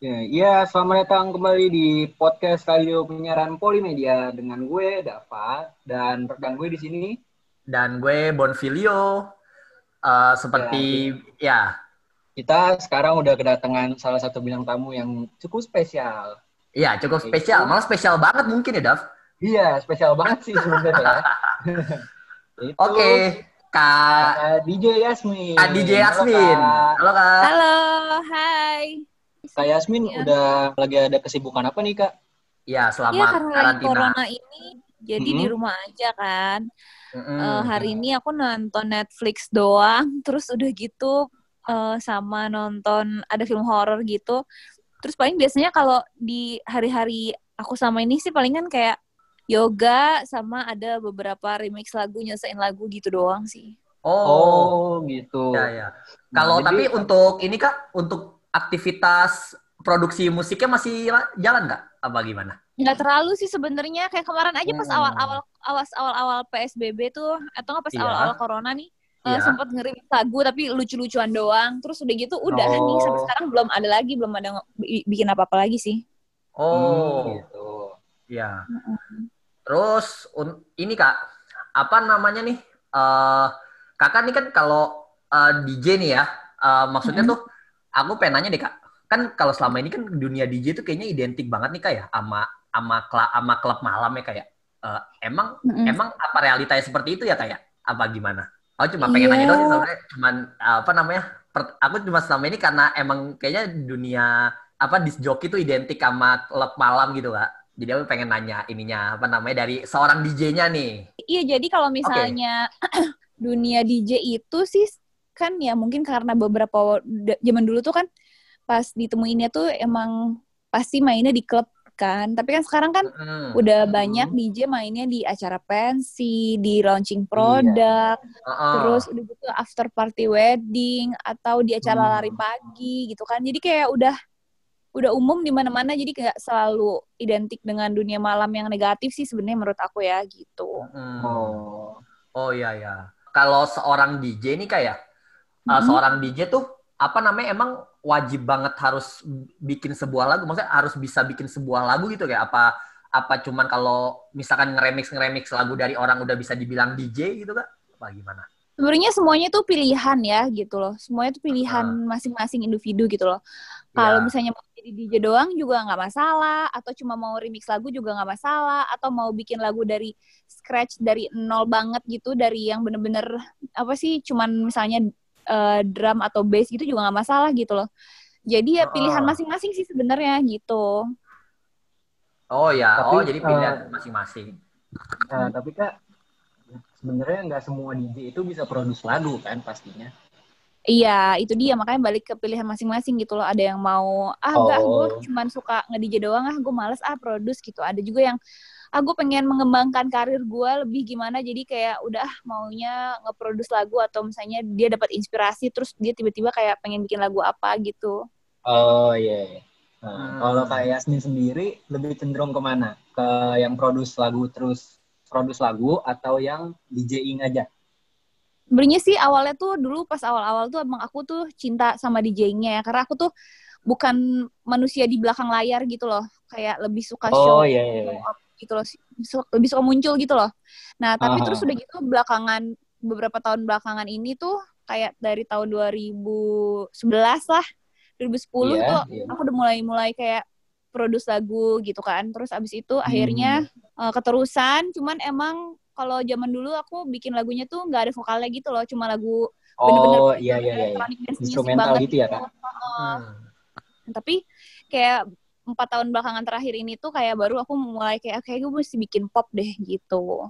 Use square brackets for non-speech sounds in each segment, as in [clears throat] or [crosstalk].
Ya, iya, selamat datang kembali di podcast radio penyiaran Polimedia dengan gue Dava dan rekan gue di sini dan gue Bonfilio. Uh, seperti ya, kita sekarang udah kedatangan salah satu bintang tamu yang cukup spesial. Iya, cukup spesial. Malah spesial banget mungkin ya, Dav. Iya, spesial banget sih sebenarnya. [laughs] Oke, okay. Kak DJ Yasmin. Kak DJ Yasmin. Halo, Kak. Halo, hai. Kak Yasmin ya. udah lagi ada kesibukan apa nih, Kak? Iya, selama ya, karena karantina. corona ini jadi mm -hmm. di rumah aja kan. Mm -hmm. uh, hari ini aku nonton Netflix doang, terus udah gitu uh, sama nonton ada film horor gitu. Terus paling biasanya kalau di hari-hari aku sama ini sih palingan kayak yoga sama ada beberapa remix lagu nyelesain lagu gitu doang sih. Oh, oh gitu. Ya ya. Kalau nah, tapi jadi, untuk ini kak untuk aktivitas produksi musiknya masih jalan nggak? Apa gimana? Nggak terlalu sih sebenarnya kayak kemarin aja pas awal-awal hmm. awal awal-awal PSBB tuh atau nggak pas iya. awal-awal corona nih uh, sempat ngerimis lagu tapi lucu-lucuan doang. Terus udah gitu udah oh. nih sampai sekarang belum ada lagi, belum ada bikin apa-apa lagi sih. Oh, hmm, gitu. Iya. Terus ini kak, apa namanya nih? Uh, kakak nih kan kalau uh, eh, DJ nih ya, uh, maksudnya mm -hmm. tuh aku penanya deh kak, kan kalau selama ini kan dunia DJ tuh kayaknya identik banget nih kak ya, sama sama klub sama klub malam ya kayak. Uh, emang mm -hmm. emang apa realitanya seperti itu ya kayak? Apa gimana? Aku cuma pengen yeah. nanya doang sebenarnya, cuman apa namanya? Per, aku cuma selama ini karena emang kayaknya dunia apa disc jockey itu identik sama klub malam gitu kak. Jadi aku pengen nanya ininya apa namanya dari seorang DJ-nya nih. Iya, jadi kalau misalnya okay. [clears throat] dunia DJ itu sih kan ya mungkin karena beberapa zaman dulu tuh kan pas ditemuinnya tuh emang pasti mainnya di klub kan. Tapi kan sekarang kan hmm. udah banyak DJ mainnya di acara pensi, di launching iya. produk, iya. uh -uh. terus udah gitu after party wedding atau di acara hmm. lari pagi gitu kan. Jadi kayak udah udah umum di mana-mana jadi kayak selalu identik dengan dunia malam yang negatif sih sebenarnya menurut aku ya gitu. Hmm. Oh. Oh iya ya. Kalau seorang DJ nih kayak -hmm. Uh, seorang DJ tuh apa namanya emang wajib banget harus bikin sebuah lagu maksudnya harus bisa bikin sebuah lagu gitu kayak apa apa cuman kalau misalkan ngeremix ngeremix lagu dari orang udah bisa dibilang DJ gitu kan apa gimana? Sebenarnya semuanya tuh pilihan ya gitu loh. Semuanya tuh pilihan masing-masing individu gitu loh. Kalau yeah. misalnya mau jadi DJ doang juga nggak masalah, atau cuma mau remix lagu juga nggak masalah, atau mau bikin lagu dari scratch dari nol banget gitu, dari yang bener-bener apa sih, cuman misalnya uh, drum atau bass gitu juga nggak masalah gitu loh. Jadi ya pilihan masing-masing sih sebenarnya gitu. Oh ya, tapi, oh jadi pilihan eh, masing-masing. Uh, uh, tapi kak, sebenarnya nggak semua DJ itu bisa produce lagu kan pastinya. Iya, itu dia makanya balik ke pilihan masing-masing gitu loh. Ada yang mau ah enggak, oh. gue cuman suka nge-DJ doang ah, gue males ah produce gitu. Ada juga yang ah gue pengen mengembangkan karir gue lebih gimana jadi kayak udah maunya nge-produce lagu atau misalnya dia dapat inspirasi terus dia tiba-tiba kayak pengen bikin lagu apa gitu. Oh iya. Yeah. Nah, hmm. kalau kayak Yasmin sendiri lebih cenderung ke mana? Ke yang produce lagu terus produce lagu atau yang DJing aja? sebenarnya sih awalnya tuh dulu pas awal-awal tuh emang aku tuh cinta sama DJ-nya ya karena aku tuh bukan manusia di belakang layar gitu loh kayak lebih suka oh, show iya, iya. iya. Gitu loh lebih suka muncul gitu loh nah tapi -huh. terus udah gitu belakangan beberapa tahun belakangan ini tuh kayak dari tahun 2011 lah 2010 yeah, tuh yeah. aku udah mulai-mulai kayak produce lagu gitu kan terus abis itu hmm. akhirnya uh, keterusan cuman emang kalau zaman dulu aku bikin lagunya tuh nggak ada vokalnya gitu loh, cuma lagu bener-bener oh, iya, iya, iya. instrumental gitu ya kak. Hmm. Tapi kayak empat tahun belakangan terakhir ini tuh kayak baru aku mulai kayak kayak gue mesti bikin pop deh gitu.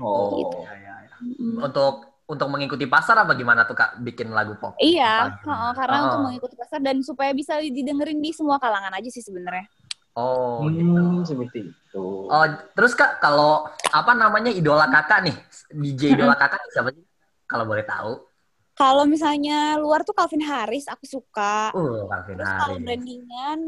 Oh, gitu. iya, iya. iya. Untuk untuk mengikuti pasar apa gimana tuh kak bikin lagu pop? Iya, uh, karena uh. untuk mengikuti pasar dan supaya bisa didengerin di semua kalangan aja sih sebenarnya. Oh, hmm, gitu. seperti itu. Oh, terus Kak, kalau apa namanya idola Kakak nih? DJ idola Kakak siapa sih? Kalau boleh tahu. Kalau misalnya luar tuh Calvin Harris aku suka. Uh, Calvin terus Harris. kalau brandingan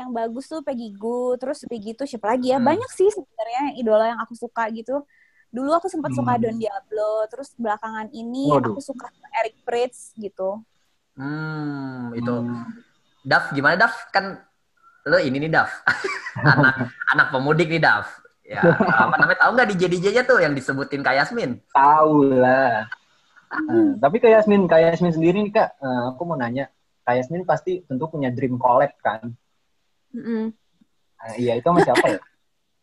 yang bagus tuh Peggy Goo, terus Peggy itu siapa lagi ya? Hmm. Banyak sih sebenarnya idola yang aku suka gitu. Dulu aku sempat hmm. suka Don Diablo, terus belakangan ini Waduh. aku suka Eric Prydz gitu. Hmm, itu. Hmm. Daf, gimana Daf? Kan lo ini nih Daf, [laughs] anak anak pemudik nih Daf. Ya, [laughs] apa namanya? Tahu nggak DJ DJ-nya tuh yang disebutin Kak Yasmin? Tahu lah. Uh, tapi Kak Yasmin, Kak Yasmin sendiri nih Kak, uh, aku mau nanya. Kak Yasmin pasti tentu punya dream collab kan? Mm -mm. Uh, iya, itu sama siapa ya?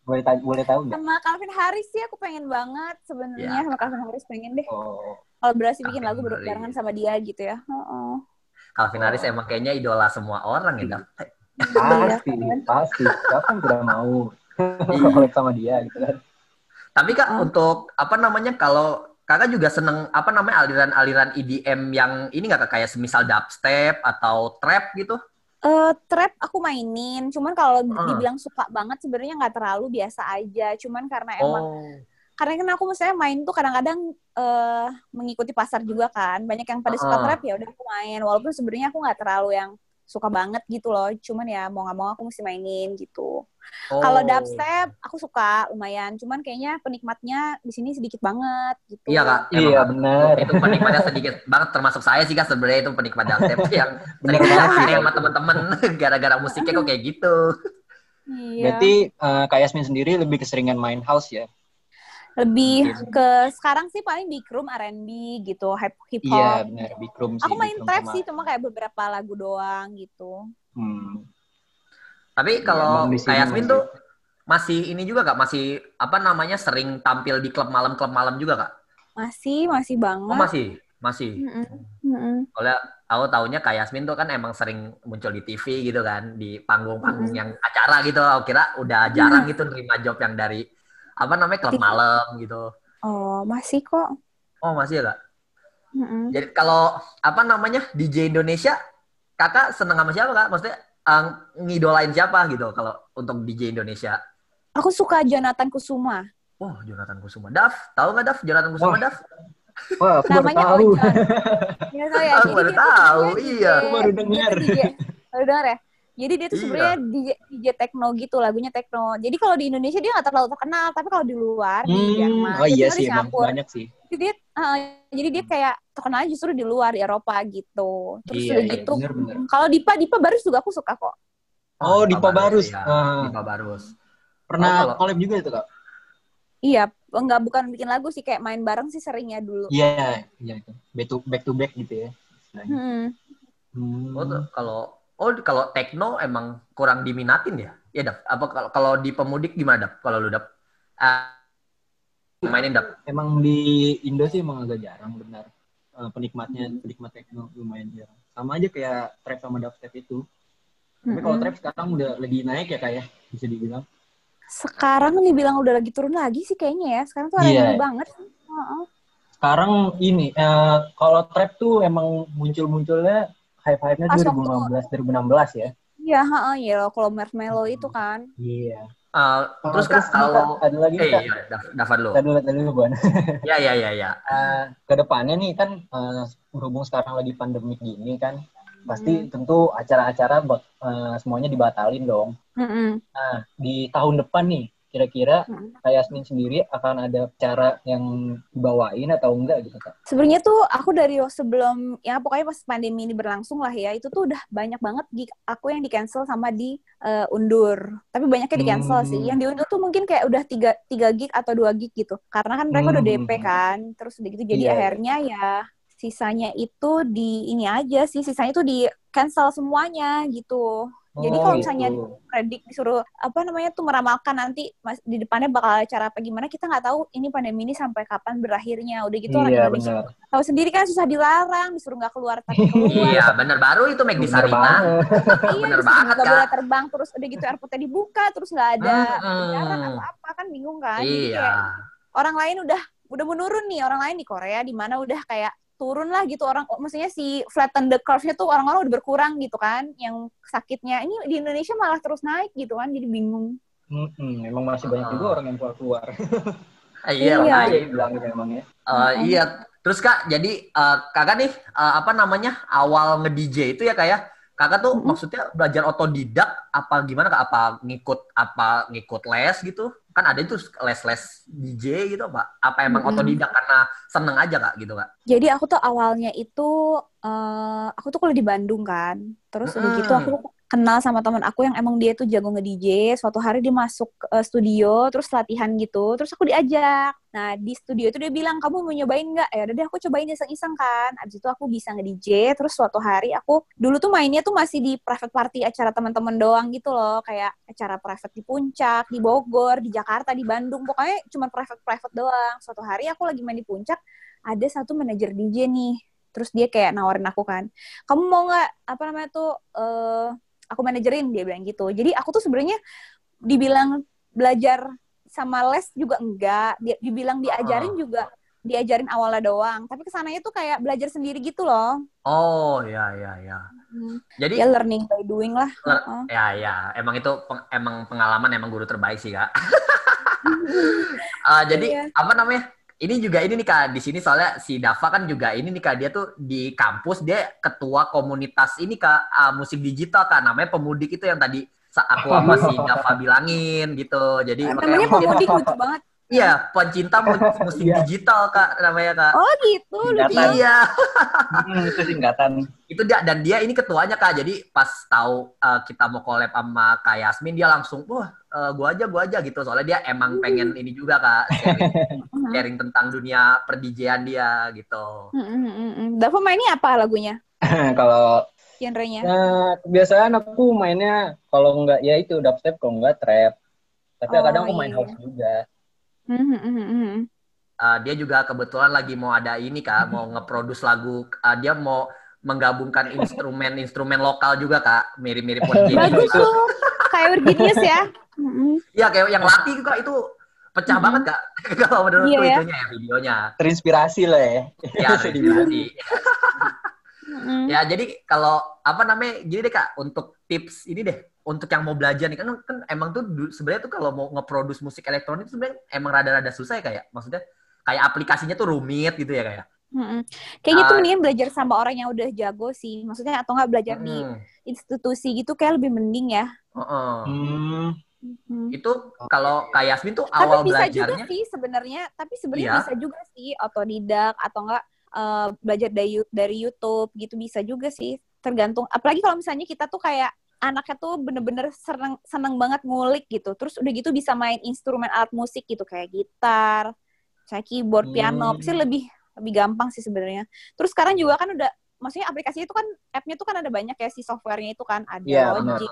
boleh tahu boleh tahu nggak? Sama Calvin Harris sih aku pengen banget sebenarnya ya. sama Calvin Harris pengen deh. Oh. Kalau berhasil bikin lagu barengan sama dia gitu ya. Oh, oh. Calvin Harris emang kayaknya idola semua orang ya, Pasti, pasti. Siapa yang tidak mau [laughs] collab sama dia gitu kan. Tapi Kak, oh. untuk apa namanya kalau Kakak juga seneng apa namanya aliran-aliran EDM yang ini nggak kayak semisal dubstep atau trap gitu? Uh, trap aku mainin, cuman kalau uh. dibilang suka banget sebenarnya nggak terlalu biasa aja. Cuman karena emang oh. karena kan aku misalnya main tuh kadang-kadang uh, mengikuti pasar juga kan. Banyak yang pada uh. suka trap ya udah aku main. Walaupun sebenarnya aku nggak terlalu yang suka banget gitu loh. Cuman ya mau nggak mau aku mesti mainin gitu. Oh. Kalau dubstep aku suka lumayan. Cuman kayaknya penikmatnya di sini sedikit banget gitu. Iya kak. Iya benar. Itu penikmatnya sedikit banget termasuk saya sih kak sebenarnya itu penikmat dubstep [laughs] yang sering banget sama teman-teman [laughs] gara-gara musiknya kok kayak gitu. Iya. Berarti uh, Kak Yasmin sendiri lebih keseringan main house ya? Lebih Mungkin. ke sekarang sih paling big room R&B gitu hip hip hop iya benar big room sih aku main trap sih cuma kayak beberapa lagu doang gitu. Hmm. tapi kalau ya, kayak Yasmin tuh masih ini juga kak masih apa namanya sering tampil di klub malam klub malam juga kak masih masih banget. oh masih? Masih? Mm -mm. Mm -mm. Kalau aku taunya kayak Yasmin tuh kan emang sering muncul di TV gitu kan di panggung-panggung mm yang acara gitu. Aku kira udah jarang mm gitu nerima job yang dari apa namanya klub malam gitu. Oh masih kok. Oh masih ya kak. Mm-hmm. Jadi kalau apa namanya DJ Indonesia, kakak seneng sama siapa kak? Maksudnya um, ngidolain siapa gitu kalau untuk DJ Indonesia? Aku suka Jonathan Kusuma. Oh Jonathan Kusuma. Daf, tahu nggak Daf? Jonathan Kusuma oh. Daf? Wah, aku Namanya baru tahu. ya, ya. Aku baru tahu, iya. Aku baru dengar. Baru dengar ya? Jadi dia tuh iya. sebenarnya DJ, DJ techno gitu, lagunya techno. Jadi kalau di Indonesia dia nggak terlalu terkenal, tapi kalau di luar hmm, di Jerman, oh iya sih, emang banyak sih. Jadi dia, uh, jadi dia kayak terkenal justru di luar di Eropa gitu. Terus iya, udah iya, gitu. Kalau Dipa, Dipa Barus juga aku suka kok. Oh, Dipa, Dipa Barus. Ya. Uh, Dipa Barus. Pernah oh, collab juga itu kak? Iya, enggak bukan bikin lagu sih kayak main bareng sih seringnya dulu. Iya, iya itu. Back to back to back gitu ya. Hmm. Hmm. Oh, kalau Oh, kalau techno emang kurang diminatin ya? Ya, Dap. Apa kalau kalau di pemudik gimana, Dap? Kalau lu, Dap? Uh, mainin, Dap? Emang di Indo sih emang agak jarang, benar. Uh, penikmatnya, hmm. penikmat techno lumayan jarang. Sama aja kayak trap sama dubstep itu. Tapi kalau trap sekarang udah lagi naik ya, kayak ya? bisa dibilang. Sekarang dibilang udah lagi turun lagi sih kayaknya ya. Sekarang tuh yeah. banget. Uh -uh. Sekarang ini, uh, kalau trap tuh emang muncul-munculnya hype-hype-nya 2015 2016 ya. Iya, heeh, ya kalau Marshmallow itu kan. Iya. Uh, terus, terus kan kalau ada lagi eh, iya, Davan lo. Tadi dulu, dulu, Buan. Iya, iya, iya, iya. Uh, ke depannya nih kan uh, berhubung sekarang lagi pandemik gini kan, pasti hmm. tentu acara-acara uh, semuanya dibatalin dong. Hmm. Nah, di tahun depan nih, kira-kira hmm. Kak Yasmin sendiri akan ada cara yang dibawain atau enggak gitu kak? Sebenarnya tuh aku dari sebelum ya pokoknya pas pandemi ini berlangsung lah ya itu tuh udah banyak banget gig aku yang di cancel sama di uh, undur. Tapi banyaknya di cancel hmm. sih. Yang diundur tuh mungkin kayak udah tiga tiga gig atau dua gig gitu. Karena kan mereka hmm. udah DP kan. Terus udah gitu jadi yeah. akhirnya ya sisanya itu di ini aja sih sisanya itu di cancel semuanya gitu jadi oh, kalau misalnya gitu. predik disuruh apa namanya tuh meramalkan nanti mas, di depannya bakal acara apa gimana kita nggak tahu ini pandemi ini sampai kapan berakhirnya. Udah gitu iya, orang Indonesia tahu sendiri kan susah dilarang, disuruh nggak keluar tapi keluar. [laughs] iya, bener baru itu Meg di Sarina. iya, bener banget kan. boleh terbang terus udah gitu airportnya dibuka terus nggak ada jalan apa apa kan bingung kan. Iya. Jadi kayak, orang lain udah udah menurun nih orang lain di Korea di mana udah kayak turun lah gitu orang maksudnya si flatten the curve-nya tuh orang-orang udah berkurang gitu kan yang sakitnya. Ini di Indonesia malah terus naik gitu kan jadi bingung. Hmm, emang masih banyak juga orang yang keluar keluar eh, iya. iya bilang gitu emang ya. Uh, iya. Terus kak jadi uh, kakak nih uh, apa namanya awal nge DJ itu ya kayak ya? kakak tuh mm -hmm. maksudnya belajar otodidak apa gimana kak? Apa ngikut apa ngikut les gitu kan ada itu les-les DJ gitu pak apa emang mm -hmm. otodidak karena seneng aja kak gitu kak jadi aku tuh awalnya itu uh, aku tuh kuliah di Bandung kan terus mm -hmm. udah gitu aku kenal sama teman aku yang emang dia tuh jago nge-DJ. Suatu hari dia masuk uh, studio, terus latihan gitu. Terus aku diajak. Nah, di studio itu dia bilang, kamu mau nyobain nggak? Ya udah deh, aku cobain iseng-iseng kan. Abis itu aku bisa nge-DJ. Terus suatu hari aku, dulu tuh mainnya tuh masih di private party acara teman-teman doang gitu loh. Kayak acara private di Puncak, di Bogor, di Jakarta, di Bandung. Pokoknya cuma private-private doang. Suatu hari aku lagi main di Puncak, ada satu manajer DJ nih. Terus dia kayak nawarin aku kan, kamu mau nggak apa namanya tuh uh, aku manajerin dia bilang gitu. Jadi aku tuh sebenarnya dibilang belajar sama les juga enggak. Dia dibilang diajarin uh. juga diajarin awalnya doang. Tapi ke sananya tuh kayak belajar sendiri gitu loh. Oh ya ya ya hmm. jadi ya learning by doing lah. Uh. ya ya. Emang itu peng, emang pengalaman emang guru terbaik sih kak. Uh, [laughs] [laughs] jadi iya. apa namanya ini juga ini nih kak di sini soalnya si Dava kan juga ini nih kak dia tuh di kampus dia ketua komunitas ini kak uh, musik digital kak. Namanya pemudik itu yang tadi aku sama si Dava bilangin gitu. Jadi namanya pemudik lucu banget Iya, pencinta musik [laughs] iya. digital kak namanya kak. Oh gitu, Iya. [laughs] hmm, itu singkatan. Itu dia dan dia ini ketuanya kak. Jadi pas tahu uh, kita mau collab sama kak Yasmin dia langsung, wah uh, gua aja gua aja gitu. Soalnya dia emang pengen ini juga kak sharing, [laughs] sharing tentang dunia perdijian dia gitu. Dava mainnya apa lagunya? Kalau genrenya? Nah, kebiasaan aku mainnya kalau enggak ya itu dubstep, kalau enggak trap. Tapi oh, kadang aku main iya. house juga. Uh, dia juga kebetulan lagi mau ada ini kak, mau [laughs] ngeproduce lagu. Uh, dia mau menggabungkan instrumen-instrumen lokal juga kak, mirip-mirip [laughs] Virginia. Bagus tuh, kayak Virginius ya. Iya kayak yang latih kak itu pecah banget kak [laughs] kalau menurut yeah, itunya ya videonya. Terinspirasi lah ya. Ya terinspirasi. ya jadi kalau apa namanya, gini deh kak, untuk tips ini deh, untuk yang mau belajar nih kan kan emang tuh sebenarnya tuh kalau mau ngeproduce musik elektronik sebenarnya emang rada-rada susah ya kayak ya? maksudnya kayak aplikasinya tuh rumit gitu ya kayak. Hmm. Kayaknya uh, tuh mendingan belajar sama orang yang udah jago sih. Maksudnya atau nggak belajar hmm. di institusi gitu kayak lebih mending ya. Uh -uh. Hmm. Hmm. Itu kalau kayak Yasmin tuh awal tapi bisa belajarnya. juga sih sebenarnya. Tapi sebenarnya iya. bisa juga sih otodidak atau enggak uh, belajar dari dari YouTube gitu bisa juga sih. Tergantung. Apalagi kalau misalnya kita tuh kayak anaknya tuh bener-bener seneng seneng banget ngulik gitu. Terus udah gitu bisa main instrumen alat musik gitu kayak gitar kayak keyboard piano. Hmm. sih lebih lebih gampang sih sebenarnya. Terus sekarang juga kan udah maksudnya aplikasi itu kan app-nya tuh kan ada banyak ya si softwarenya itu kan. Ada yeah, Logic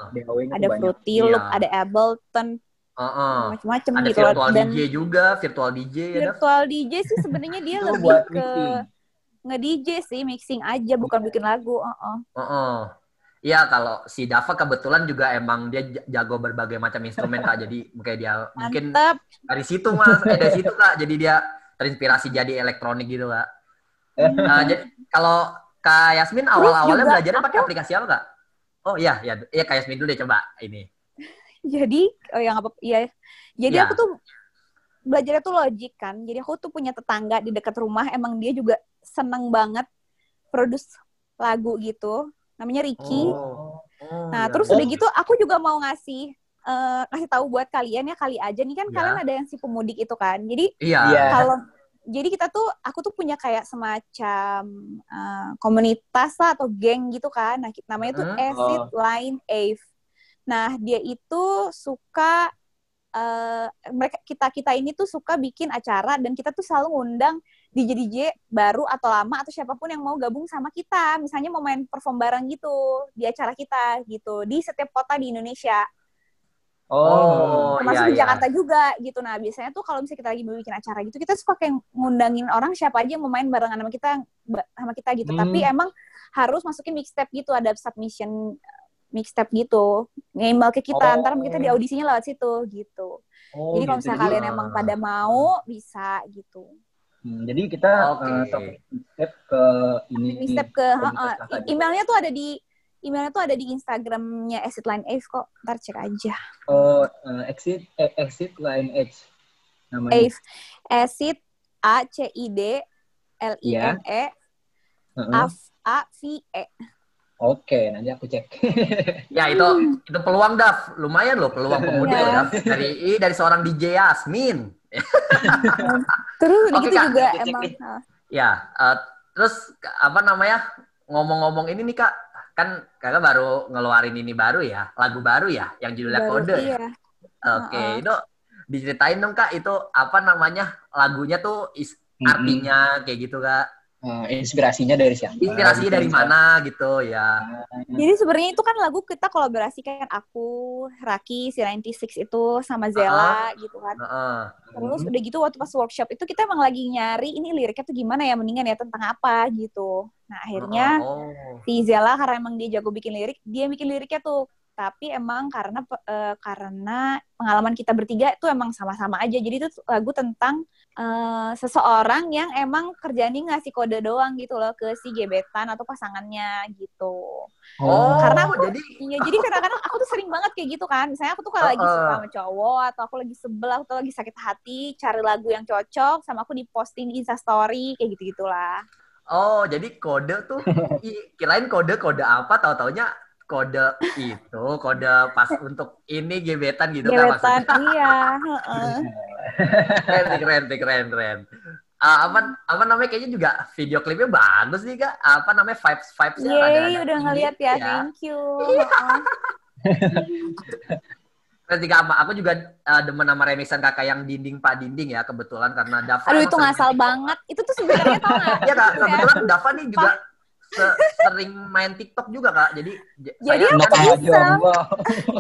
ada Fruity Loop yeah. ada Ableton. Uh -uh. macam-macam gitu. virtual dan DJ juga virtual DJ ya virtual DJ sih sebenarnya dia [laughs] lebih ke nge DJ sih mixing aja bukan bikin lagu uh -uh. Iya, kalau si Dava kebetulan juga emang dia jago berbagai macam instrumen kak. Jadi mungkin dia Mantap. mungkin dari situ mas, eh dari situ kak. Jadi dia terinspirasi jadi elektronik gitu kak. Uh, jadi kalau kak Yasmin awal-awalnya belajarnya pakai aplikasi apa kak? Oh iya, iya, iya kak Yasmin dulu deh coba ini. Jadi, oh yang apa? Iya. Jadi ya. aku tuh belajarnya tuh logik kan. Jadi aku tuh punya tetangga di dekat rumah. Emang dia juga seneng banget produce lagu gitu namanya Ricky. Oh. Oh, nah, ya. terus udah gitu aku juga mau ngasih uh, ngasih tahu buat kalian ya kali aja nih kan ya. kalian ada yang si pemudik itu kan. Jadi iya. kalau jadi kita tuh aku tuh punya kayak semacam uh, komunitas lah atau geng gitu kan. Nah, namanya tuh uh, Acid oh. Line Ave. Nah, dia itu suka uh, mereka kita kita ini tuh suka bikin acara dan kita tuh selalu ngundang DJ DJ baru atau lama atau siapa pun yang mau gabung sama kita misalnya mau main perform bareng gitu di acara kita gitu di setiap kota di Indonesia Oh, termasuk iya, di iya. Jakarta juga gitu. Nah, biasanya tuh kalau misalnya kita lagi mau bikin acara gitu, kita suka kayak ngundangin orang siapa aja yang mau main barengan sama kita sama kita gitu. Hmm. Tapi emang harus masukin mixtape gitu, ada submission mixtape gitu. Ngembal ke kita, oh. ntar kita di audisinya lewat situ gitu. Oh, jadi kalau gitu. misalnya kalian emang pada mau, bisa gitu. Hmm, jadi kita okay. uh, step ke ini. Step ke uh, emailnya tuh ada di emailnya tuh ada di Instagramnya Exit Line H kok. Ntar cek aja. Oh, uh, Exit eh, Exit Line H namanya. Ave. Exit A C I D L I N E yeah. A V E. Oke, nanti aku cek. [laughs] ya itu itu peluang Daf, lumayan loh peluang pemuda yeah. Daf dari dari seorang DJ Yasmin. [laughs] terus okay, gitu kak, emang. Ya, uh, terus apa namanya ngomong-ngomong ini nih kak, kan kakak baru ngeluarin ini baru ya, lagu baru ya, yang judulnya baru, Kode. Ya? Iya. Oke, okay, uh -uh. itu diceritain dong kak, itu apa namanya lagunya tuh is, artinya kayak gitu kak? Uh, inspirasinya dari siapa? Inspirasinya dari mana gitu ya. Jadi sebenarnya itu kan lagu kita kolaborasi kan aku, Raki, si 96 itu sama Zella uh, gitu kan. Uh, uh. Terus udah gitu waktu pas workshop itu kita emang lagi nyari ini liriknya tuh gimana ya mendingan ya tentang apa gitu. Nah akhirnya uh, oh. si Zella karena emang dia jago bikin lirik, dia bikin liriknya tuh tapi emang karena uh, karena pengalaman kita bertiga itu emang sama-sama aja jadi itu lagu tentang uh, seseorang yang emang kerjanya ngasih kode doang gitu loh ke si gebetan atau pasangannya gitu. Oh. Karena aku jadi [laughs] iya jadi kadang-kadang aku tuh sering banget kayak gitu kan. Misalnya aku tuh kalau uh, lagi suka sama cowok atau aku lagi sebel aku tuh lagi sakit hati cari lagu yang cocok sama aku di posting insta story kayak gitu gitulah Oh, jadi kode tuh [laughs] kirain kode kode apa? Tahu taunya kode itu kode pas untuk ini gebetan gitu gebetan, kan maksudnya iya keren keren keren keren uh, apa apa namanya kayaknya juga video klipnya bagus nih kak apa namanya vibes vibesnya Yeay, udah ngeliat ya, ya thank you Ketika apa? Aku juga uh, demen sama remisan kakak yang dinding pak dinding ya kebetulan karena Dava. Aduh itu ngasal banget. Itu tuh sebenarnya tau gak? Iya kak. Kebetulan Dava nih juga sering main TikTok juga kak. Jadi jadi saya aku iseng.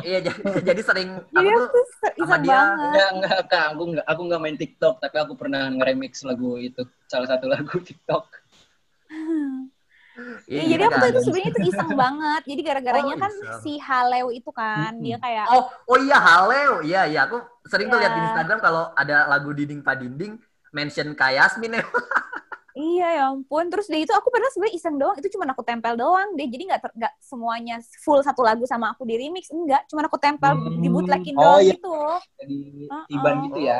iya jadi, jadi sering jadi aku tuh sama dia. Enggak enggak kak. Aku enggak aku enggak main TikTok tapi aku pernah nge-remix lagu itu salah satu lagu [laughs] TikTok. Iya, jadi aku tuh itu sebenarnya itu iseng [laughs] banget. Jadi gara-garanya oh, kan si Haleu itu kan, dia kayak Oh, oh iya Haleu. Iya, iya aku sering yeah. tuh lihat di iya. Instagram kalau ada lagu dinding pa dinding mention kayak Yasmin ya. [laughs] Iya ya ampun. Terus dia itu aku pernah sebenarnya iseng doang. Itu cuma aku tempel doang deh. Jadi nggak nggak semuanya full satu lagu sama aku di remix. Enggak. Cuma aku tempel hmm. di bootlegin oh, doang iya. gitu. Jadi uh -uh. gitu ya.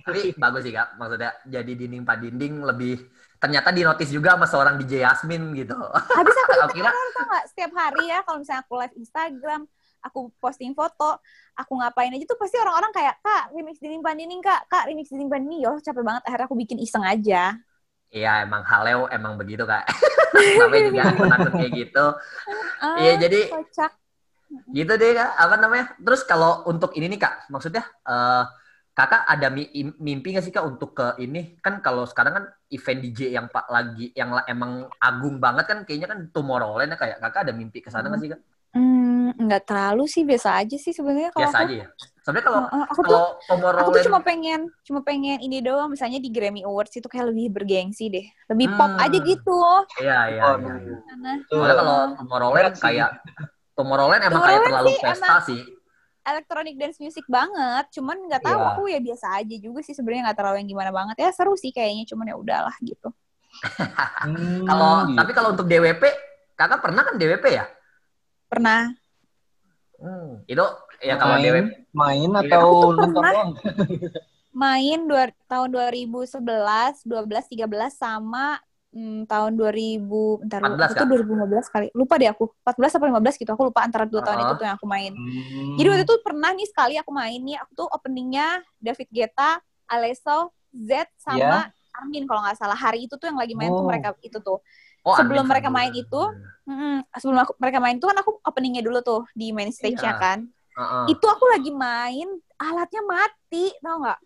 Tapi bagus sih kak. Maksudnya jadi dinding pak dinding lebih ternyata di notice juga sama seorang DJ Yasmin gitu. Habis aku, [laughs] aku kira tau gak, setiap hari ya kalau misalnya aku live Instagram, aku posting foto, aku ngapain aja tuh pasti orang-orang kayak, Kak, remix dinding pandinding, Kak, Kak, remix dinding pandinding, yo capek banget, akhirnya aku bikin iseng aja. Iya, emang Haleo emang begitu, Kak. [laughs] Sampai juga penakut kayak gitu. Uh, iya, jadi kocak. gitu deh, Kak. Apa namanya? Terus kalau untuk ini nih, Kak, maksudnya uh, Kakak ada mimpi nggak sih Kak untuk ke ini? Kan kalau sekarang kan event DJ yang Pak lagi yang emang agung banget kan kayaknya kan Tomorrowland ya kayak Kakak ada mimpi ke sana nggak sih Kak? Hmm, nggak terlalu sih, biasa aja sih sebenarnya kalau Biasa aku. aja ya. Sebenarnya kalau uh, aku kalau tuh, aku tuh cuma pengen cuma pengen ini doang misalnya di Grammy Awards itu kayak lebih bergengsi deh. Lebih hmm. pop aja gitu. Iya, iya, oh, iya. iya. Soalnya kalau Tomorrowland kayak Tomorrowland emang kayak terlalu pesta sih. Electronic dance music banget, cuman nggak tahu yeah. aku ya biasa aja juga sih sebenarnya nggak terlalu yang gimana banget ya seru sih kayaknya cuman ya udahlah gitu. [laughs] hmm, kalau gitu. tapi kalau untuk DWP, kakak pernah kan DWP ya? Pernah. Hmm, itu ya kalau main, main atau nonton doang? main dua, tahun 2011, 12, 13 sama hmm, tahun 2000 entar 14, itu 2015 kali. Lupa deh aku. 14 atau 15 gitu. Aku lupa antara dua uh -huh. tahun itu tuh yang aku main. Hmm. Jadi waktu itu pernah nih sekali aku main nih, aku tuh openingnya David Guetta, Alesso, Z sama yeah. Armin kalau nggak salah. Hari itu tuh yang lagi main oh. tuh mereka itu tuh. Oh, sebelum mereka main itu, mm, sebelum aku, mereka main itu kan aku openingnya dulu tuh di main stage-nya yeah. kan. Uh -uh. Itu aku lagi main, alatnya mati, tau nggak?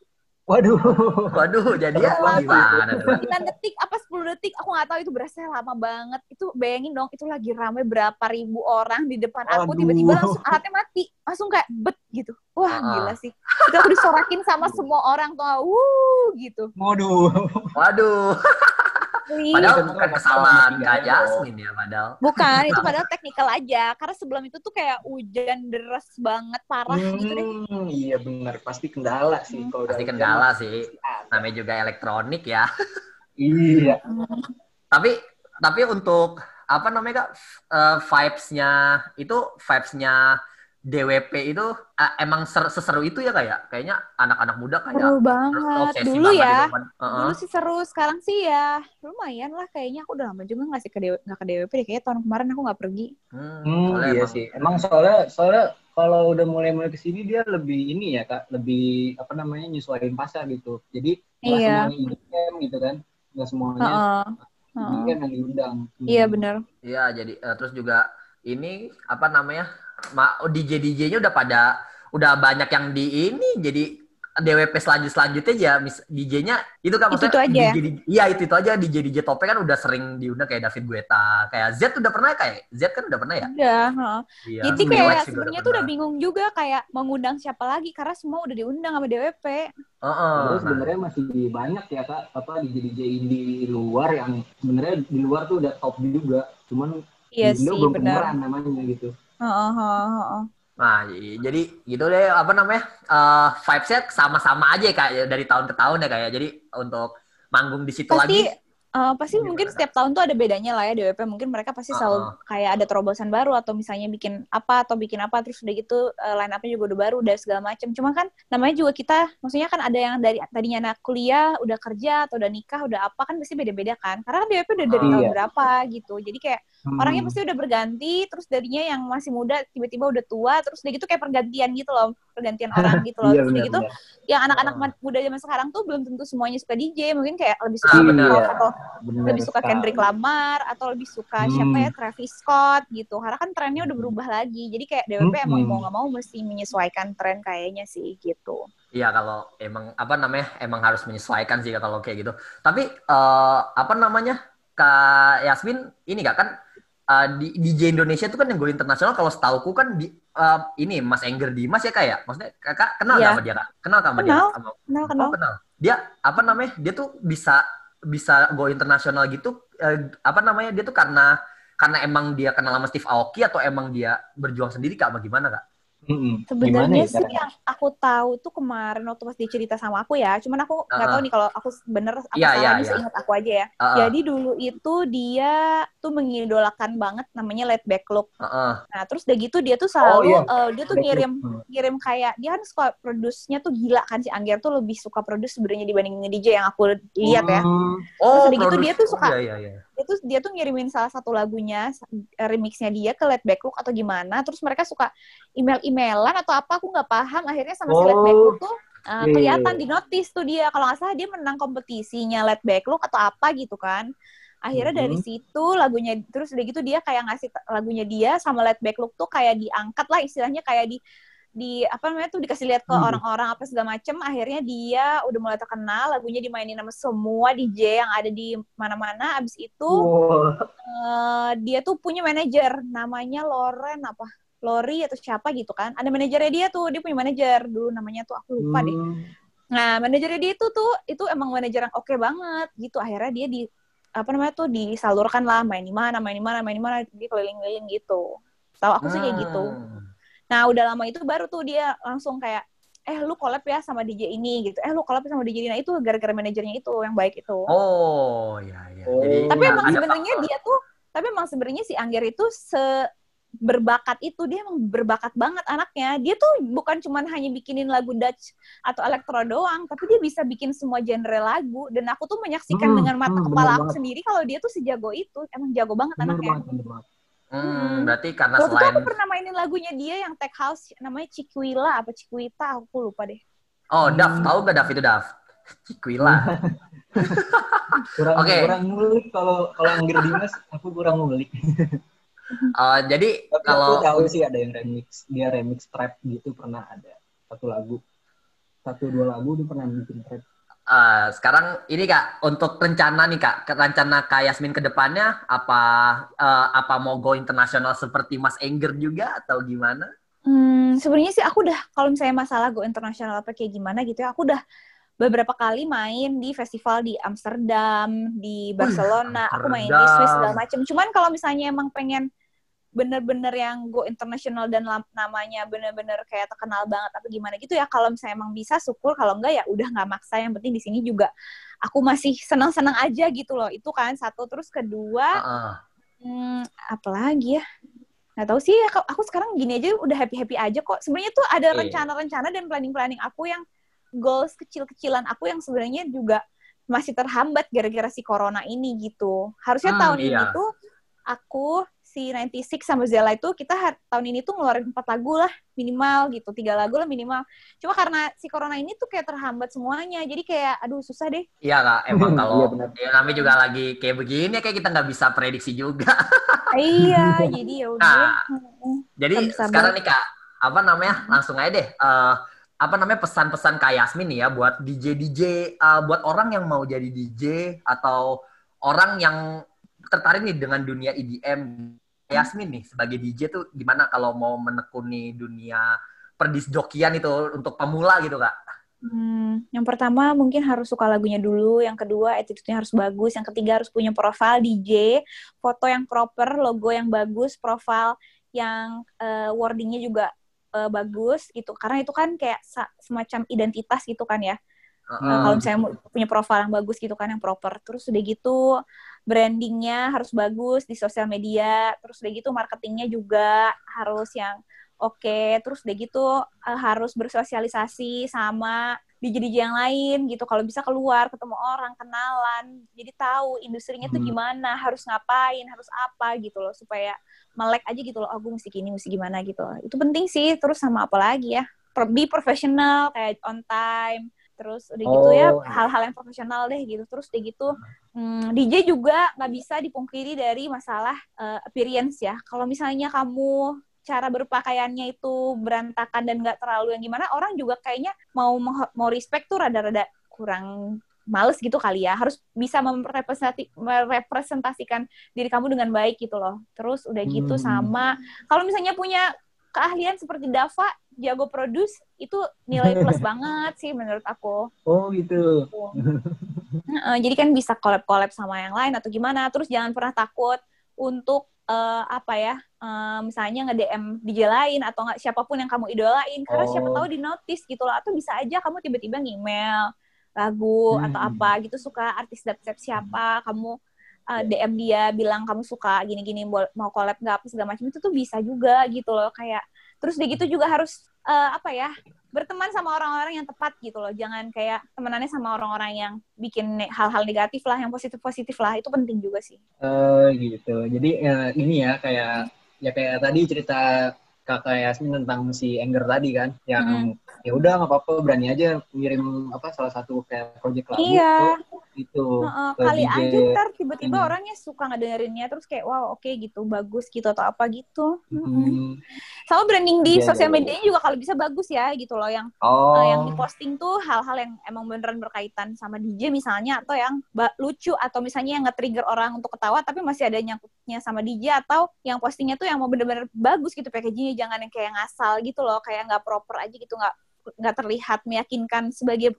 Waduh, [laughs] waduh, jadi ya gimana tuh? 9 detik apa 10 detik, aku nggak tahu itu berasa lama banget. Itu bayangin dong, itu lagi rame berapa ribu orang di depan aku, tiba-tiba langsung alatnya mati, langsung kayak bet gitu. Wah, uh -uh. gila sih. Itu aku disorakin sama semua orang tuh, wuh gitu. Waduh. Waduh. [laughs] Padahal bukan kesalahan Kak Jasmine ya padahal. Bukan, itu [laughs] padahal teknikal aja. Karena sebelum itu tuh kayak hujan deras banget, parah hmm, gitu deh. Iya benar, pasti kendala sih. Hmm. Pasti kendala sih. Namanya juga elektronik ya. [laughs] iya. tapi tapi untuk apa namanya kak uh, vibes-nya itu vibes-nya DWP itu uh, emang ser seseru itu ya kayak ya? kayaknya anak-anak muda kayak seru banget. dulu ya uh -huh. dulu sih seru. Sekarang sih ya lumayan lah kayaknya. Aku udah lama juga nggak sih ke DWP nggak ke DWP deh. Kayaknya tahun kemarin aku nggak pergi. Hmm, hmm iya emang, sih. Emang soalnya soalnya kalau udah mulai-mulai ke sini dia lebih ini ya kak lebih apa namanya nyesuaiin pasar gitu. Jadi nggak iya. semuanya IDM gitu kan. Nggak semuanya uh -uh. uh. yang diundang. Iya benar iya jadi uh, terus juga ini apa namanya ma DJ DJ-nya udah pada udah banyak yang di ini jadi DWP selanjut selanjutnya aja mis DJ-nya itu kan maksudnya itu, aja DJ, DJ, iya itu itu aja DJ DJ tope kan udah sering diundang kayak David Guetta kayak Z udah pernah kayak Z kan udah pernah ya udah huh. iya. jadi kayak sebenarnya tuh udah bingung juga kayak mengundang siapa lagi karena semua udah diundang sama DWP uh -uh. terus sebenarnya masih banyak ya kak apa DJ DJ di luar yang sebenarnya di luar tuh udah top juga cuman iya sih, belum benar. namanya gitu uh -uh. Nah, jadi gitu deh apa namanya? Uh, vibes-nya sama-sama aja kayak dari tahun ke tahun ya kayak. Jadi untuk manggung di situ Pasti lagi Uh, pasti Gimana? mungkin setiap tahun tuh ada bedanya lah ya DWP. Mungkin mereka pasti selalu uh -huh. kayak ada terobosan baru atau misalnya bikin apa atau bikin apa terus udah gitu uh, line up-nya juga udah baru udah segala macam. Cuma kan namanya juga kita maksudnya kan ada yang dari tadinya anak kuliah udah kerja atau udah nikah udah apa kan pasti beda-beda kan. Karena kan DWP udah dari uh, tahun iya. berapa gitu. Jadi kayak hmm. orangnya pasti udah berganti terus darinya yang masih muda tiba-tiba udah tua terus udah gitu kayak pergantian gitu loh pergantian [laughs] orang gitu loh. Iya, terus bener, gitu bener. yang anak-anak muda zaman sekarang tuh belum tentu semuanya suka DJ mungkin kayak lebih suka ah, atau Bener lebih suka Kendrick Lamar atau lebih suka hmm. siapa ya Travis Scott gitu karena kan trennya udah berubah lagi jadi kayak DWP hmm. emang mau nggak mau mesti menyesuaikan tren kayaknya sih gitu Iya kalau emang apa namanya emang harus menyesuaikan sih kalau kayak gitu. Tapi uh, apa namanya Kak Yasmin ini gak kan uh, di DJ Indonesia itu kan yang gue internasional kalau setauku kan di uh, ini Mas Engger Dimas ya kak ya? Maksudnya kakak kenal yeah. sama dia kak? Kenal sama kenal. dia? Sama, kenal, kenal. Oh, kenal. Dia apa namanya? Dia tuh bisa bisa go internasional gitu eh, apa namanya dia tuh karena karena emang dia kenal sama Steve Aoki atau emang dia berjuang sendiri kak bagaimana kak? Mm-hmm. Sebenarnya ya, sih yang aku tahu tuh kemarin waktu pas dia cerita sama aku ya, cuman aku nggak uh-uh. tahu nih kalau aku bener apa yeah, salah yeah, yeah. aku aja ya. Uh-uh. Jadi dulu itu dia tuh mengidolakan banget namanya Let Back Look. Uh-uh. Nah terus udah gitu dia tuh selalu oh, iya. uh, dia tuh ngirim ngirim kayak dia kan suka produce-nya tuh gila kan si Angger tuh lebih suka produce sebenarnya dibanding DJ yang aku lihat ya. Hmm. Oh, terus udah gitu dia tuh suka oh, iya, iya, iya dia tuh dia tuh ngirimin salah satu lagunya remixnya dia ke Let Back Look atau gimana terus mereka suka email-emailan atau apa aku nggak paham akhirnya sama oh. si Let Back Look tuh uh, kelihatan di notice tuh dia kalau nggak salah dia menang kompetisinya Let Back Look atau apa gitu kan akhirnya mm -hmm. dari situ lagunya terus udah gitu dia kayak ngasih lagunya dia sama Let Back Look tuh kayak diangkat lah istilahnya kayak di di apa namanya tuh dikasih lihat ke hmm. orang-orang hmm. apa segala macem akhirnya dia udah mulai terkenal lagunya dimainin sama semua DJ yang ada di mana-mana abis itu wow. uh, dia tuh punya manajer namanya Loren apa Lori atau siapa gitu kan ada manajernya dia tuh dia punya manajer dulu namanya tuh aku lupa hmm. deh nah manajernya dia itu tuh itu emang manajer yang oke okay banget gitu akhirnya dia di apa namanya tuh disalurkan lah main di mana main di mana main di mana dia keliling-keliling gitu tahu aku sih kayak gitu ah. Nah, udah lama itu baru tuh dia langsung kayak eh lu collab ya sama DJ ini gitu. Eh lu collab sama DJ ini. Nah, itu gara-gara manajernya itu yang baik itu. Oh, iya iya. Oh. Jadi Tapi emang sebenarnya dia tuh tapi emang sebenarnya si Angger itu se berbakat itu dia emang berbakat banget anaknya dia tuh bukan cuma hanya bikinin lagu Dutch atau elektro doang tapi dia bisa bikin semua genre lagu dan aku tuh menyaksikan hmm, dengan mata hmm, kepala aku banget. sendiri kalau dia tuh sejago itu emang jago banget bener anaknya banget, banget. Hmm, berarti karena Waktu selain... itu aku pernah mainin lagunya dia yang tech house namanya Cikwila apa Cikwita aku lupa deh. Oh, Dav, tahu gak Dav itu Dav? Cikwila. [laughs] kurang okay. kurang ngulik kalau kalau Angger Dimas aku kurang ngulik. [laughs] uh, jadi Tapi kalau aku tahu sih ada yang remix, dia remix trap gitu pernah ada satu lagu. Satu dua lagu dia pernah bikin trap Uh, sekarang ini kak untuk rencana nih kak rencana kak Yasmin ke depannya apa uh, apa mau go internasional seperti Mas Engger juga atau gimana? Hmm, sebenarnya sih aku udah kalau misalnya masalah go internasional apa kayak gimana gitu ya aku udah beberapa kali main di festival di Amsterdam di Barcelona Amsterdam. aku main di Swiss segala macam cuman kalau misalnya emang pengen bener-bener yang go internasional dan namanya bener-bener kayak terkenal banget apa gimana gitu ya. Kalau misalnya emang bisa syukur. Kalau enggak ya udah nggak maksa. Yang penting di sini juga aku masih senang-senang aja gitu loh. Itu kan satu. Terus kedua uh -uh. hmm, apalagi ya? Nggak tahu sih. Aku, aku sekarang gini aja udah happy happy aja kok. Sebenarnya tuh ada iya. rencana-rencana dan planning-planning aku yang goals kecil-kecilan aku yang sebenarnya juga masih terhambat gara-gara si corona ini gitu. Harusnya hmm, tahun iya. ini tuh aku si 96 sama Zella itu kita tahun ini tuh ngeluarin empat lagu lah minimal gitu. Tiga lagu lah minimal. Cuma karena si corona ini tuh kayak terhambat semuanya jadi kayak aduh susah deh. Iya kak. Emang [laughs] kalau ya, kami juga lagi kayak begini kayak kita nggak bisa prediksi juga. Iya [laughs] jadi ya udah. Nah, jadi sekarang nih kak apa namanya langsung aja deh uh, apa namanya pesan-pesan kak Yasmin nih ya buat DJ DJ uh, buat orang yang mau jadi DJ atau orang yang tertarik nih dengan dunia EDM Yasmin nih sebagai DJ tuh gimana kalau mau menekuni dunia perdisjokian itu untuk pemula gitu kak? Hmm, yang pertama mungkin harus suka lagunya dulu, yang kedua attitude-nya harus bagus, yang ketiga harus punya profil DJ, foto yang proper, logo yang bagus, profil yang uh, wordingnya juga uh, bagus gitu, karena itu kan kayak semacam identitas gitu kan ya. Uh, kalau misalnya punya profil yang bagus gitu kan yang proper. Terus udah gitu brandingnya harus bagus di sosial media. Terus udah gitu marketingnya juga harus yang oke. Okay. terus udah gitu uh, harus bersosialisasi sama DJ DJ yang lain gitu. Kalau bisa keluar ketemu orang kenalan. Jadi tahu industrinya tuh hmm. gimana harus ngapain harus apa gitu loh. Supaya melek aja gitu loh oh gue mesti gini mesti gimana gitu. Itu penting sih. Terus sama apa lagi ya? Be profesional kayak on time terus udah gitu ya oh, iya. hal-hal yang profesional deh gitu terus udah gitu hmm, DJ juga nggak bisa dipungkiri dari masalah uh, appearance ya kalau misalnya kamu cara berpakaiannya itu berantakan dan nggak terlalu yang gimana orang juga kayaknya mau mau respect tuh rada-rada kurang males gitu kali ya harus bisa merepresentasi, merepresentasikan diri kamu dengan baik gitu loh terus udah gitu hmm. sama kalau misalnya punya keahlian seperti Dava jago produce itu nilai plus [laughs] banget sih menurut aku. Oh gitu. uh, jadi kan bisa collab-collab sama yang lain atau gimana. Terus jangan pernah takut untuk uh, apa ya, uh, misalnya nge-DM DJ lain atau nggak siapa pun yang kamu idolain. Karena oh. siapa tahu di notice gitu loh. Atau bisa aja kamu tiba-tiba ngemail lagu hmm. atau apa gitu suka artis dubstep siapa kamu uh, DM dia bilang kamu suka gini-gini mau collab nggak? apa segala macam itu tuh bisa juga gitu loh kayak terus dia gitu juga harus uh, apa ya berteman sama orang-orang yang tepat gitu loh. Jangan kayak temenannya sama orang-orang yang bikin hal-hal negatif lah yang positif-positif lah itu penting juga sih. Uh, gitu. Jadi uh, ini ya kayak ya kayak tadi cerita kakak Yasmin tentang si Anger tadi kan yang hmm. ya udah nggak apa-apa berani aja ngirim apa salah satu kayak project lagu iya. itu uh, kali DJ. aja ntar tiba-tiba hmm. orangnya suka ngedengerinnya terus kayak wow oke okay, gitu bagus gitu atau apa gitu hmm. Sama branding di yeah, sosial yeah, media juga kalau bisa bagus ya gitu loh yang oh. uh, yang diposting tuh hal-hal yang emang beneran berkaitan sama DJ misalnya atau yang lucu atau misalnya yang nge-trigger orang untuk ketawa tapi masih ada nyangkutnya sama DJ atau yang postingnya tuh yang mau bener-bener bagus gitu packagingnya jangan yang kayak ngasal gitu loh kayak nggak proper aja gitu nggak nggak terlihat meyakinkan sebagai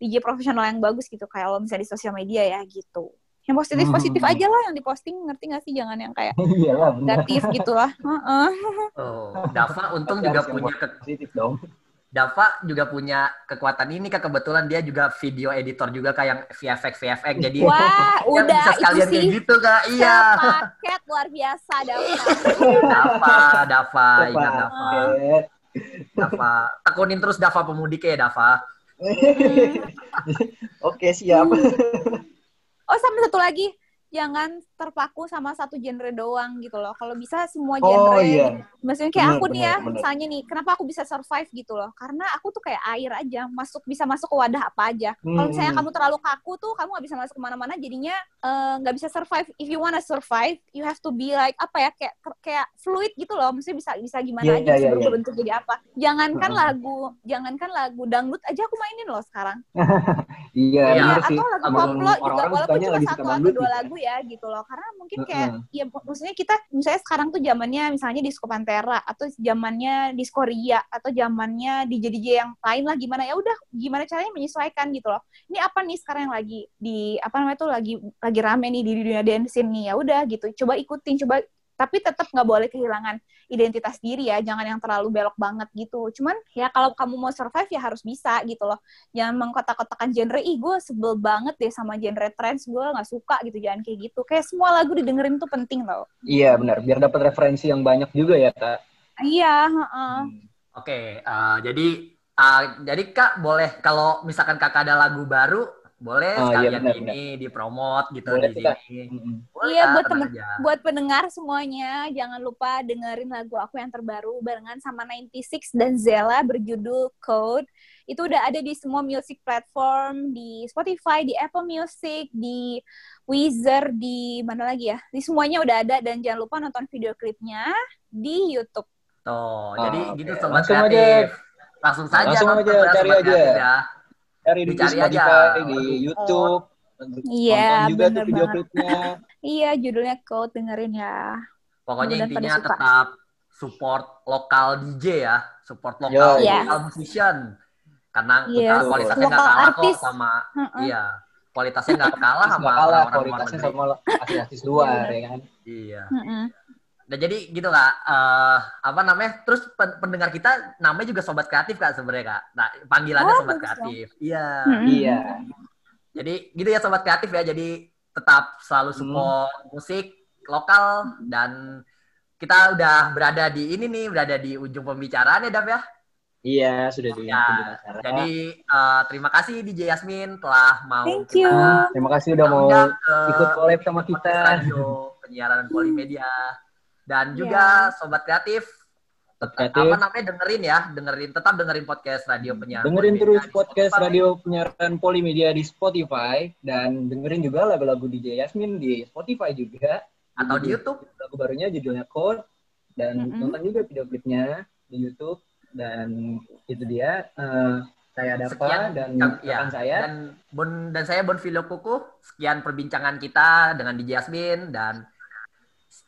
DJ profesional yang bagus gitu kayak kalau misalnya di sosial media ya gitu. Yang positif positif hmm. aja lah yang diposting ngerti gak sih? Jangan yang kayak [laughs] negatif gitu lah. Oh Dava untung juga punya ke positif dong Dava juga punya kekuatan ini kak. Kebetulan dia juga video editor juga kayak yang VFX VFX jadi wah [laughs] udah bisa sekalian kayak gitu kak. Iya. paket luar biasa Dava. Dava Dava ingat Dava. Dava. Tekunin terus Dava pemudik ya Dava. [laughs] Oke siap. Oh sama satu lagi jangan terpaku sama satu genre doang gitu loh. Kalau bisa semua oh, genre. Oh, iya. Maksudnya kayak bener, aku nih ya, bener. misalnya nih, kenapa aku bisa survive gitu loh? Karena aku tuh kayak air aja, masuk bisa masuk ke wadah apa aja. Hmm. Kalau misalnya kamu terlalu kaku tuh, kamu nggak bisa masuk ke mana-mana, jadinya eh, nggak uh, bisa survive. If you wanna survive, you have to be like apa ya, kayak kayak fluid gitu loh. Maksudnya bisa bisa gimana yeah, aja, yeah, bisa yeah, yeah. bentuk jadi apa. Jangankan uh lagu, jangankan lagu dangdut aja aku mainin loh sekarang. [laughs] iya, yeah, yeah. atau lagu koplo juga, walaupun cuma satu atau dua lagu ya gitu loh. Karena mungkin kayak uh -uh. ya maksudnya kita misalnya sekarang tuh zamannya misalnya disco Pantera atau zamannya disco Ria atau zamannya DJ DJ yang lain lah gimana ya udah gimana caranya menyesuaikan gitu loh. Ini apa nih sekarang yang lagi di apa namanya tuh lagi lagi rame nih di dunia dancing nih ya udah gitu. Coba ikutin, coba tapi tetap nggak boleh kehilangan identitas diri ya jangan yang terlalu belok banget gitu. Cuman ya kalau kamu mau survive ya harus bisa gitu loh. Jangan mengkotak-kotakan genre ih gue sebel banget deh sama genre trends gue nggak suka gitu jangan kayak gitu. Kayak semua lagu didengerin tuh penting loh iya benar. Biar dapat referensi yang banyak juga ya kak. Iya uh -uh. hmm. oke okay, uh, jadi uh, jadi kak boleh kalau misalkan kakak ada lagu baru boleh oh, sekalian iya, benar, ini benar. dipromot gitu boleh, di sini. iya buat temen, buat pendengar semuanya jangan lupa dengerin lagu aku yang terbaru barengan sama 96 dan Zella berjudul Code. Itu udah ada di semua music platform, di Spotify, di Apple Music, di Weezer, di mana lagi ya? Di semuanya udah ada dan jangan lupa nonton video klipnya di YouTube. Tuh, oh, jadi okay. gitu sobat Langsung kreatif. Aja langsung saja langsung aja cari aja ya. Cari di cari aja di YouTube Iya, juga tuh video klipnya. [laughs] iya, judulnya Code dengerin ya. Pokoknya intinya tetap support lokal DJ ya, support lokal yeah. lokal musician. Karena yeah. kualitasnya nggak kalah artis. kok sama uh -uh. iya, kualitasnya nggak kalah sama orang-orang kualitasnya sama artis-artis luar ya kan. Iya. Uh -uh. Nah jadi gitu kak, uh, apa namanya? Terus pendengar kita namanya juga sobat kreatif kak sebenarnya kak. Nah panggilannya oh, sobat kreatif. Iya. Hmm. Iya. Jadi gitu ya sobat kreatif ya. Jadi tetap selalu support hmm. musik lokal dan kita udah berada di ini nih, berada di ujung pembicaraan ya Dav ya. Iya, sudah di ya, Jadi uh, terima kasih DJ Yasmin telah mau Thank you. terima kasih udah mau ikut collab sama kita. Radio penyiaran Polimedia. Dan iya. juga yeah. sobat kreatif Kreatif. apa namanya dengerin ya, dengerin tetap dengerin podcast radio penyiaran. Dengerin terus podcast Spotify. radio penyiaran Polimedia di Spotify dan dengerin juga lagu-lagu DJ Yasmin di Spotify juga atau di YouTube. Lagu barunya judulnya Code dan mm -hmm. nonton juga video klipnya di YouTube dan itu dia uh, saya Dava dan ya, saya dan Bon dan saya Bon Filo Kuku. Sekian perbincangan kita dengan DJ Yasmin dan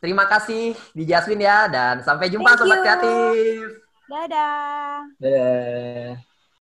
Terima kasih di Jasmine ya dan sampai jumpa Thank sobat you. kreatif. Dadah. Dadah.